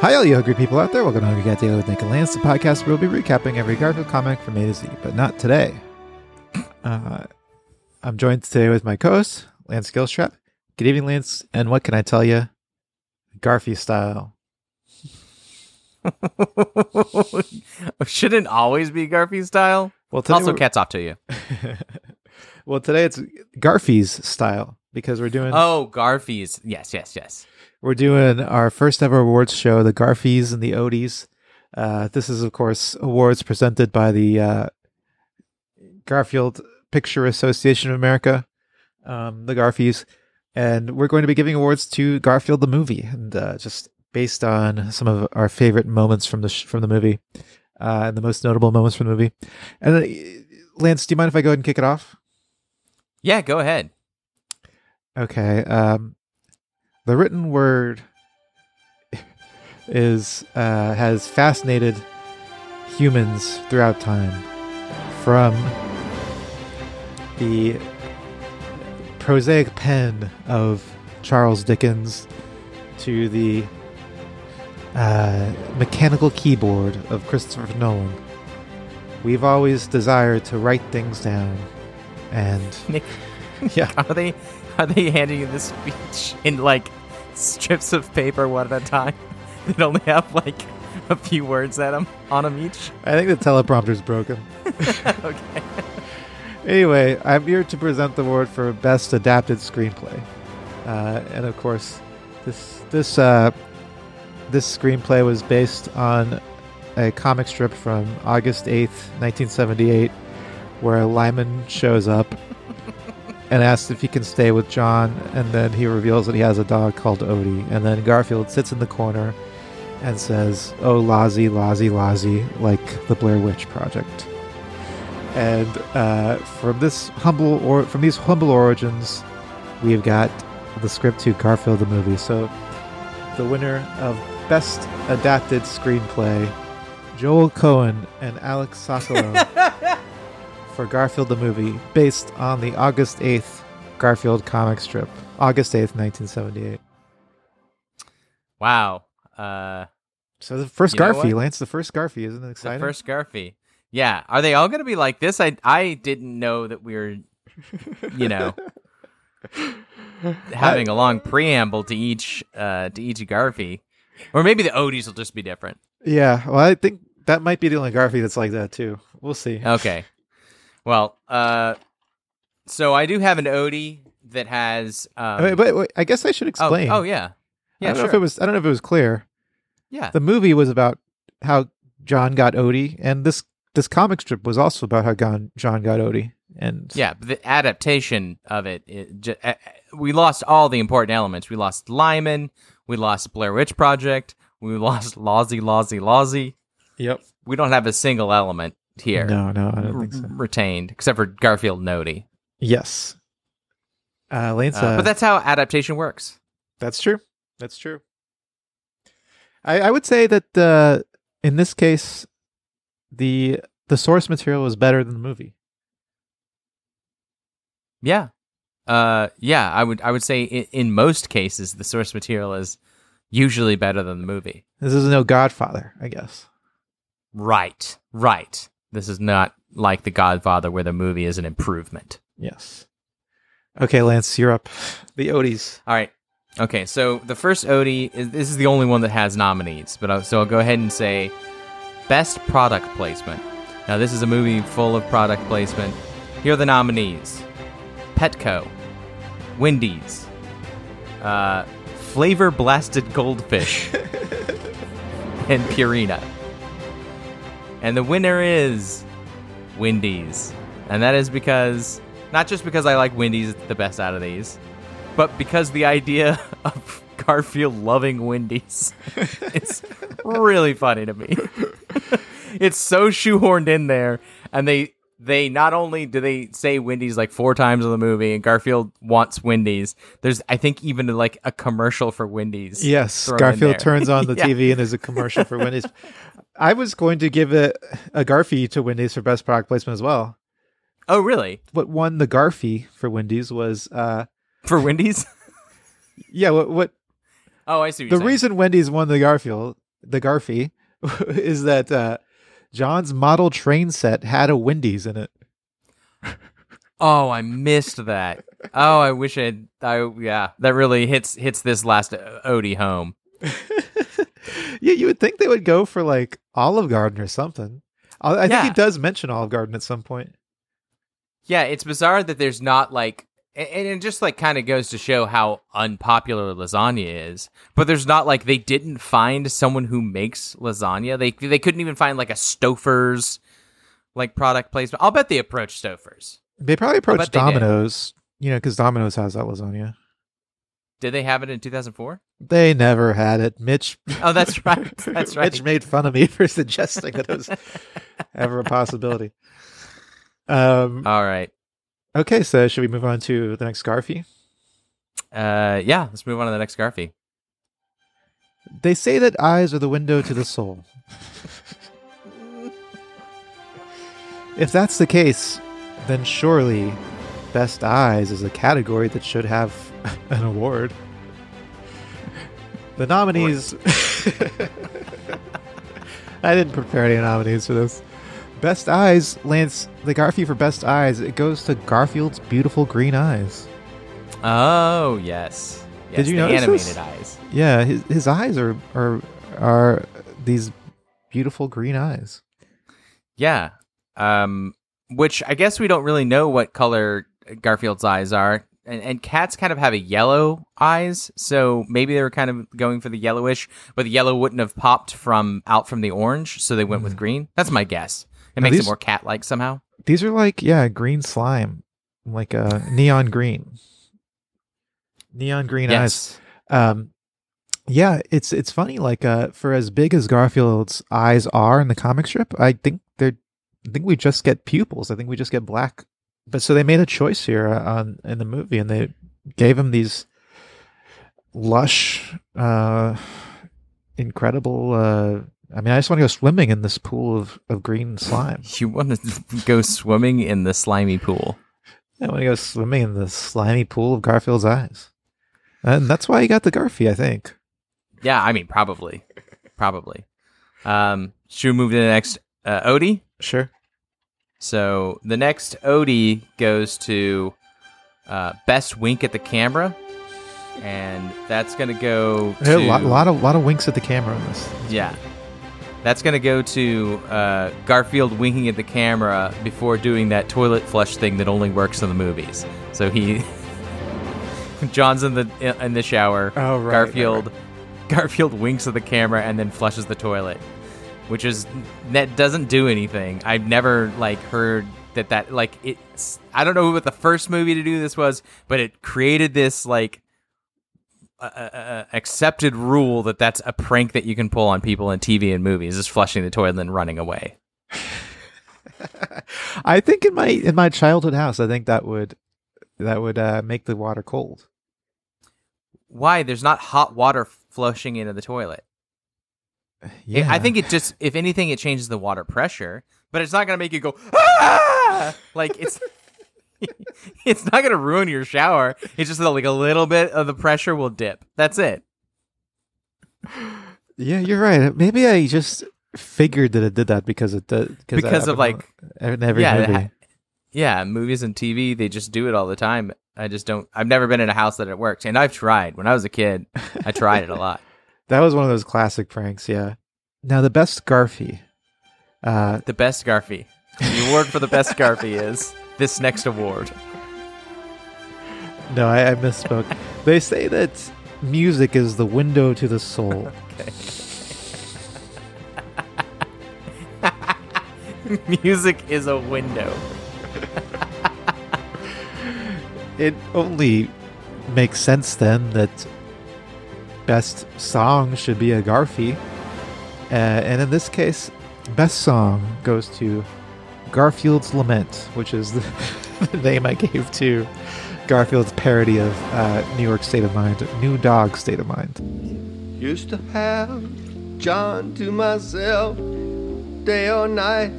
Hi, all you hungry people out there. Welcome to Hungry Cat Daily with Nick and Lance, the podcast where we'll be recapping every Garfield comic from A to Z, but not today. Uh, I'm joined today with my co-host, Lance Gilstrap. Good evening, Lance. And what can I tell you? Garfy style. Shouldn't always be Garfy style. Well, today Also, we're- cats off to you. well, today it's Garfy's style because we're doing Oh, Garfies. Yes, yes, yes. We're doing our first ever awards show, the Garfies and the Odies. Uh, this is, of course, awards presented by the uh, Garfield Picture Association of America, um, the Garfies, and we're going to be giving awards to Garfield the movie, and uh, just based on some of our favorite moments from the sh- from the movie, uh, and the most notable moments from the movie. And uh, Lance, do you mind if I go ahead and kick it off? Yeah, go ahead. Okay. Um, the written word is uh, has fascinated humans throughout time, from the prosaic pen of Charles Dickens to the uh, mechanical keyboard of Christopher Nolan. We've always desired to write things down, and Nick, yeah. are they are they handing you this speech in like strips of paper one at a time? They only have like a few words at them on them each. I think the teleprompter's broken. okay. Anyway, I'm here to present the award for best adapted screenplay, uh, and of course, this this uh, this screenplay was based on a comic strip from August eighth, nineteen seventy eight, where Lyman shows up and asks if he can stay with John, and then he reveals that he has a dog called Odie, and then Garfield sits in the corner and says, "Oh, Lozzie, Lozzie, Lozzie," like the Blair Witch Project. And uh, from this humble or from these humble origins, we've got the script to Garfield the movie. So, the winner of best adapted screenplay, Joel Cohen and Alec Sokolow for Garfield the movie, based on the August eighth Garfield comic strip, August eighth, nineteen seventy eight. Wow. Uh, So the first Garfy. Lance, the first Garfy, isn't it exciting? the first Garfy. Yeah. Are they all gonna be like this? I I didn't know that we were, you know, having a long preamble to each uh to each Garfy, or maybe the Odies will just be different. yeah, well, I think that might be the only Garfy that's like that too. We'll see. Okay. Well, uh, so I do have an Odie that has. Um, Wait, wait, wait, I guess I should oh, explain. oh yeah, yeah. I don't sure. know if it was. I don't know if it was clear. yeah, The movie was about how John got Odie, and this this comic strip was also about how John John got Odie. And yeah. The adaptation of it, it ju- uh, we lost all the important elements. We lost Lyman. We lost Blair Witch Project. We lost Lozzie, Lozzie, Lozzie. yep. We don't have a single element here No, no, I don't think so. retained, except for Garfield Odie. Yes. Uh, Lance, Uh, uh, but that's how adaptation works. that's true. That's true. I I would say that uh, in this case, the the source material is better than the movie. Yeah. Uh yeah, I would I would say in, in most cases the source material is usually better than the movie. This is no Godfather, I guess. Right. Right. This is not like The Godfather where the movie is an improvement. Yes. Okay, Lance, you're up. The Odies. All right. Okay, so the first Odie is this is the only one that has nominees, but I'll, so I'll go ahead and say best product placement. Now this is a movie full of product placement. Here are the nominees: Petco, Wendy's, uh, Flavor Blasted Goldfish, and Purina. And the winner is Wendy's, and that is because not just because I like Wendy's the best out of these, but because the idea of Garfield loving Wendy's is really funny to me. it's so shoehorned in there, and they they not only do they say Wendy's like four times in the movie, and Garfield wants Wendy's. There's I think even like a commercial for Wendy's. Yes, Garfield turns on the Yeah. TV and there's a commercial for Wendy's. I was going to give it a Garfy to Wendy's for best product placement as well. Oh really? What won the Garfy for Wendy's was uh For Wendy's? yeah, what what Oh, I see. What the saying. reason Wendy's won the Garfield the Garfy is that uh, John's model train set had a Wendy's in it. Oh, I missed that. Oh, I wish I'd. I yeah, that really hits hits this last Odie home. yeah, you would think they would go for like Olive Garden or something. I, I think he does mention Olive Garden at some point. Yeah, it's bizarre that there's not like, and and it just like kind of goes to show how unpopular lasagna is. But there's not like they didn't find someone who makes lasagna. They they couldn't even find like a Stouffer's like product placement. I'll bet they approached Stouffer's. They probably approached. Domino's, you know, because Domino's has that lasagna. Did they have it in 2004? They never had it. Mitch. Oh, that's right. That's right. Mitch made fun of me for suggesting that it was ever a possibility. Um. All right. Okay, so should we move on to the next Garfy? Uh, yeah. Let's move on to the next Garfy. They say that eyes are the window to the soul. if that's the case, then surely Best Eyes is a category that should have an award. The nominees. I didn't prepare any nominees for this. Best Eyes, Lance, the Garfield for Best Eyes, it goes to Garfield's beautiful green eyes. Oh yes. yes Did you the notice animated this? eyes? Yeah, his his eyes are are are these beautiful green eyes. Yeah. Um, which I guess we don't really know what color Garfield's eyes are. And, and cats kind of have a yellow eyes, so maybe they were kind of going for the yellowish, but the yellow wouldn't have popped from out from the orange, so they went with green. That's my guess. It Now makes these- it more cat-like somehow. These are like yeah, green slime, like uh, neon green, neon green eyes. Um, yeah, it's it's funny. Like uh, for as big as Garfield's eyes are in the comic strip, I think they're. I think we just get pupils. I think we just get black. But so they made a choice here uh, on in the movie, and they gave him these lush, uh, incredible. Uh, I mean, I just want to go swimming in this pool of, of green slime. You want to go swimming in the slimy pool. I want to go swimming in the slimy pool of Garfield's eyes, and that's why he got the Garfy. I think. Yeah, I mean, probably. Probably. Um, should we move to the next uh, Odie? Sure. So the next Odie goes to uh, best wink at the camera, and that's gonna go to a lot, lot of lot of winks at the camera in this. yeah. That's gonna go to uh, Garfield winking at the camera before doing that toilet flush thing that only works in the movies. So he, John's in the in the shower. Oh, right, Garfield, Garfield winks at the camera and then flushes the toilet, which is that doesn't do anything. I've never like heard that that like it's. I don't know what the first movie to do this was, but it created this like uh, uh, accepted rule that that's a prank that you can pull on people in TV and movies is flushing the toilet and running away. I think in my in my childhood house, I think that would that would uh, make the water cold. Why? There's not hot water flushing into the toilet. Yeah, I think it just, if anything, it changes the water pressure, but it's not gonna make you go ah! like it's. it's not gonna ruin your shower. It's just that, like a little bit of the pressure will dip. That's it. Yeah, you're right. Maybe I just figured that it did that because it did because, Because of, like- in every yeah, movie. yeah. Movies and TV, they just do it all the time. I just don't. I've never been in a house that it worked, and I've tried. When I was a kid, I tried it a lot. That was one of those classic pranks. Yeah. Now the best Garfy. Uh, The best Garfy. The award for the best Garfy is this next award. no, I, I misspoke. they say that music is the window to the soul. Music is a window. it only makes sense then that best song should be a Garfy. Uh, and in this case, best song goes to Garfield's Lament, which is the, the name I gave to Garfield's parody of uh, New York State of Mind, New Dog State of Mind. Used to have John to myself, day or night,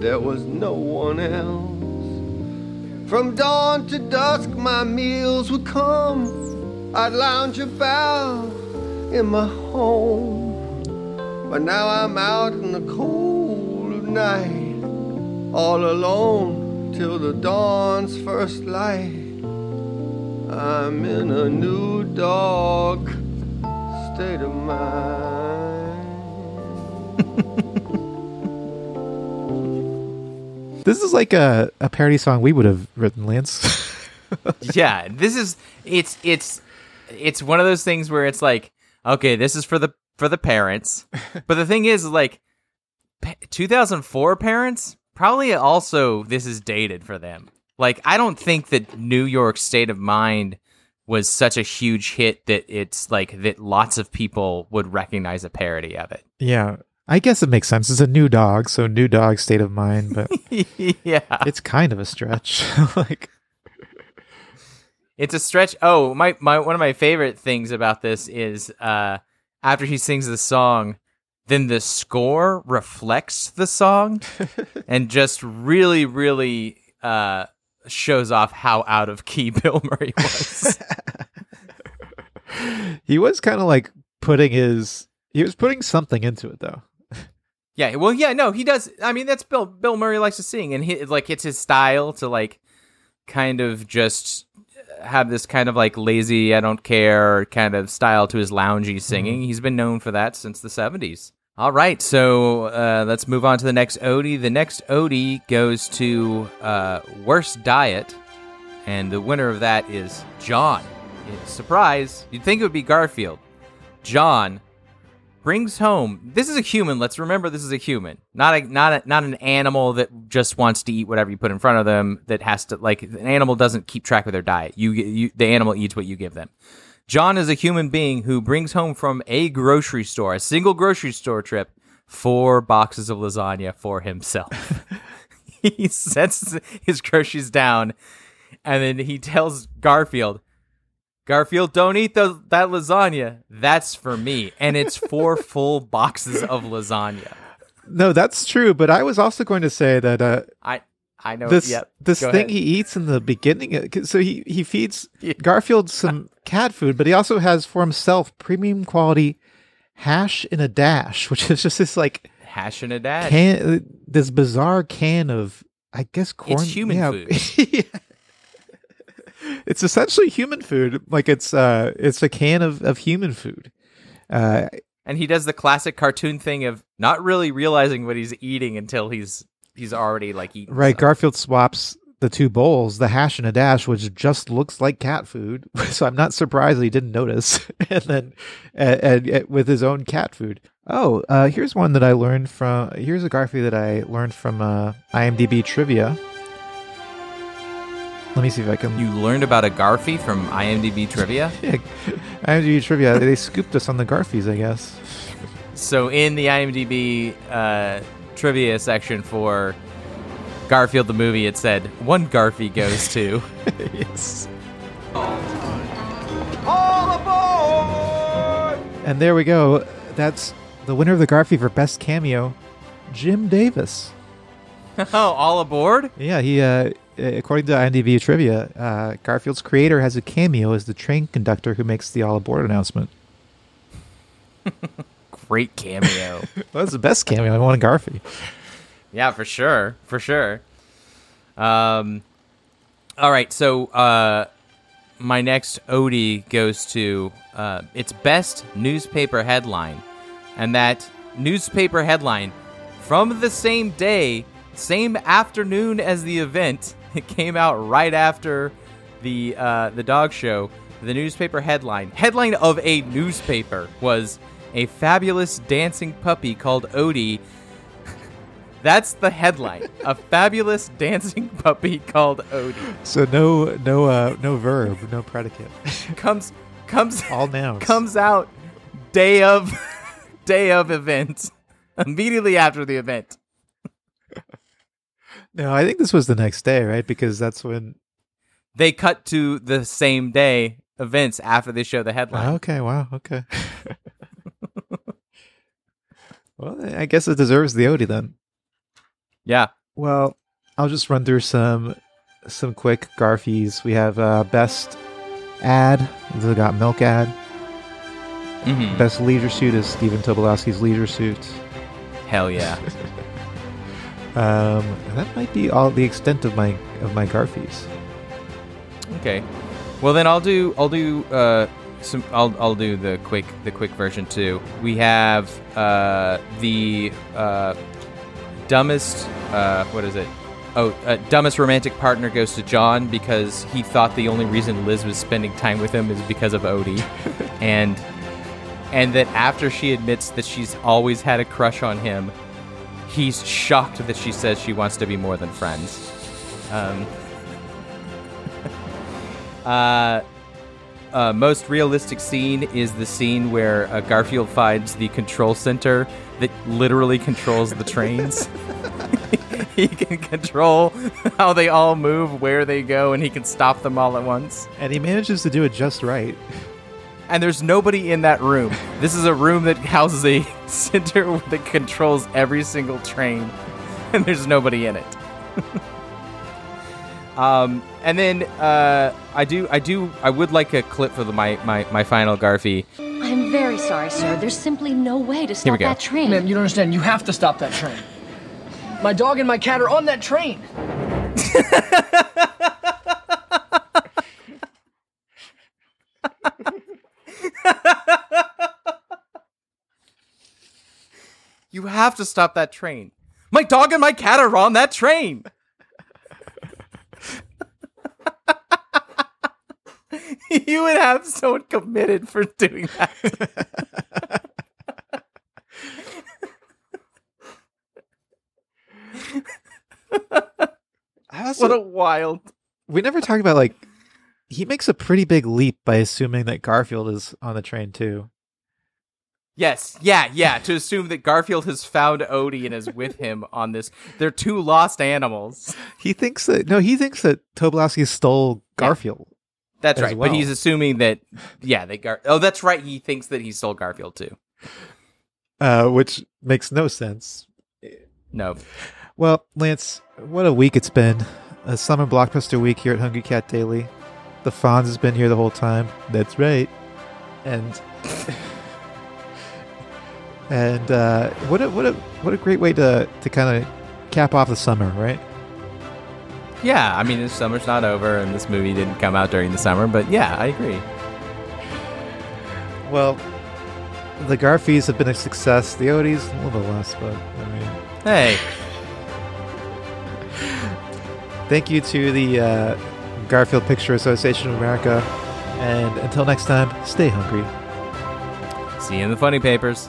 there was no one else. From dawn to dusk, my meals would come. I'd lounge about in my home But now I'm out in the cold of night, all alone till the dawn's first light. I'm in a new dog state of mind. This is like a, a parody song we would have written, Lance. yeah, this is it's it's it's one of those things where it's like, okay, this is for the for the parents, but the thing is, like, 2004 parents probably also this is dated for them. Like, I don't think that New York State of Mind was such a huge hit that it's like that lots of people would recognize a parody of it. yeah. I guess it makes sense. It's a new dog, so new dog state of mind, but yeah. it's kind of a stretch. like It's a stretch. Oh, my, my one of my favorite things about this is uh after he sings the song, then the score reflects the song and just really, really uh shows off how out of key Bill Murray was. he was kind of like putting his he was putting something into it though. yeah, well, yeah, no, he does. I mean, that's Bill. Bill Murray likes to sing, and he like it's his style to like kind of just have this kind of like lazy, I don't care kind of style to his loungy singing. He's been known for that since the seventies. All right, so uh, let's move on to the next Odie. The next Odie goes to uh, Worst Diet, and the winner of that is John. Surprise! You'd think it would be Garfield. John brings home. This is a human. Let's remember this is a human, not a not a, not an animal that just wants to eat whatever you put in front of them. That has to like an animal doesn't keep track of their diet. You, you the animal eats what you give them. John is a human being who brings home from a grocery store, a single grocery store trip, four boxes of lasagna for himself. he sets his groceries down, and then he tells Garfield, Garfield, don't eat the, that lasagna. That's for me. And it's four full boxes of lasagna. No, that's true, but I was also going to say that uh I I know. this yep. this Go thing ahead. he eats in the beginning uh, so he he feeds Yeah. Garfield some cat food, but he also has for himself premium quality hash in a dash, which is just this like hash in a dash. can uh, this bizarre can of I guess corn. It's human yeah. food. it's essentially human food. Like it's uh it's a can of of human food. Uh and he does the classic cartoon thing of not really realizing what he's eating until he's he's already like eating. right, something. Garfield swaps the two bowls, the hash and a dash, which just looks like cat food. So I'm not surprised he didn't notice. and then and, and, and with his own cat food. Oh, uh, here's one that I learned from. Here's a Garfield that I learned from uh, IMDb trivia. Let me see if I can. You learned about a Garfy from IMDb trivia. Yeah, IMDb trivia. They scooped us on the Garfies, I guess. So in the IMDb uh, trivia section for Garfield the movie, it said one Garfy goes to. yes. All aboard! And there we go. That's the winner of the Garfie for best cameo, Jim Davis. oh, all aboard! Yeah, he. Uh, according to IMDb trivia, uh, Garfield's creator has a cameo as the train conductor who makes the all aboard announcement. Great cameo. Well, that's the best cameo. I want a Garfie. yeah, for sure, for sure. Um, all right, so uh, my next Odie goes to uh, its best newspaper headline, and that newspaper headline from the same day, same afternoon as the event. It came out right after the uh, the dog show. The newspaper headline, headline of a newspaper, was a fabulous dancing puppy called Odie that's the headline. A fabulous dancing puppy called Odie So no, no, uh, no verb, no predicate. comes comes All nouns. comes out day of day of event. Immediately after the event. No, I think this was the next day, right? Because that's when. They cut to the same day events after they show the headline. Okay. Wow. Okay. well, I guess it deserves the Odie then. Yeah. Well, I'll just run through some some quick Garfies. We have uh, best ad. We got milk ad. Mhm. Best leisure suit is Stephen Tobolowsky's leisure suit. Hell yeah. Um, that might be all the extent of my of my Garfies. Okay. Well then I'll do I'll do uh some I'll I'll do the quick the quick version too. We have uh the uh dumbest uh what is it? Oh, uh, dumbest romantic partner goes to John because he thought the only reason Liz was spending time with him is because of Odie. and and that after she admits that she's always had a crush on him, he's shocked that she says she wants to be more than friends. Um uh, uh, most realistic scene is the scene where uh, Garfield finds the control center that literally controls the trains. he can control how they all move, where they go, and he can stop them all at once. And he manages to do it just right. And there's nobody in that room. This is a room that houses a center that controls every single train, and there's nobody in it. um, and then uh, I do, I do, I would like a clip for the, my, my my final Garfy. I'm very sorry, sir. There's simply no way to stop we go. that train. Ma'am, you don't understand. You have to stop that train. My dog and my cat are on that train. You have to stop that train. My dog and my cat are on that train. you would have someone committed for doing that. Also, what a wild. we never talked about like he makes a pretty big leap by assuming that Garfield is on the train too. Yes, yeah, yeah. To assume that Garfield has found Odie and is with him on this. They're two lost animals. He thinks that no, he thinks that Tobolowsky stole Garfield. That's right. well. But he's assuming that, yeah, they Gar. Oh, that's right. He thinks that he stole Garfield too. Uh, which makes no sense. No. Well, Lance, what a week it's been. A summer blockbuster week here at Hungry Cat Daily. The Fonz has been here the whole time. That's right. And and uh, what a what a what a great way to to kind of cap off the summer, right? Yeah, I mean, the summer's not over, and this movie didn't come out during the summer, but yeah, I agree. Well, the Garfies have been a success. The Odies a little bit less, but I mean, Hey, thank you to the uh, Garfield Picture Association of America. And until next time, stay hungry. see you in the funny papers.